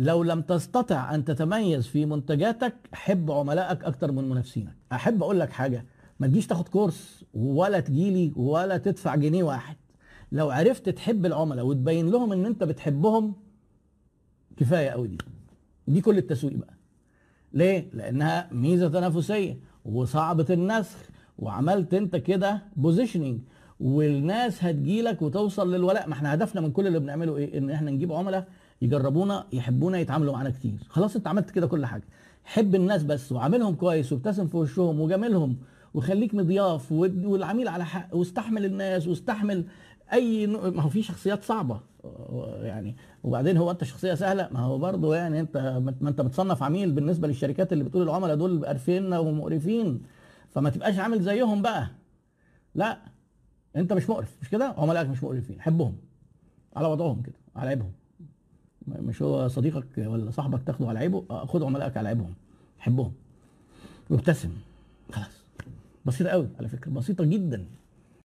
لو لم تستطع أن تتميز في منتجاتك حب عملائك أكتر من منافسينك. أحب أقول لك حاجة ما تجيش تاخد كورس ولا تجيلي ولا تدفع جنيه واحد. لو عرفت تحب العملاء وتبين لهم إن أنت بتحبهم كفاية قوي دي. دي كل التسويق بقى. ليه؟ لأنها ميزة تنافسية وصعبة النسخ. وعملت أنت كده بوزيشننج والناس هتجيلك وتوصل للولاء. ما إحنا هدفنا من كل اللي بنعمله إيه؟ إن إحنا نجيب عملاء يجربونا يحبونا يتعاملوا معانا كتير. خلاص انت عملت كده كل حاجة. حب الناس بس وعاملهم كويس وابتسم في وشهم وجاملهم وخليك مضياف والعميل على حق واستحمل الناس واستحمل أي ما هو في شخصيات صعبة. يعني وبعدين هو أنت شخصية سهلة. ما هو برضه يعني أنت ما أنت بتصنف عميل بالنسبة للشركات اللي بتقول العملاء دول قرفين ومقرفين. فما تبقاش عامل زيهم بقى. لا أنت مش مقرف. مش كده؟ عملائك مش مقرفين. حبهم. على وضعهم كده على عيبهم. مش هو صديقك ولا صاحبك تاخده على عيبه؟ آه، خد عملائك على عيبهم. حبهم. وابتسم. خلاص. بسيطة قوي على فكرة. بسيطة جدا.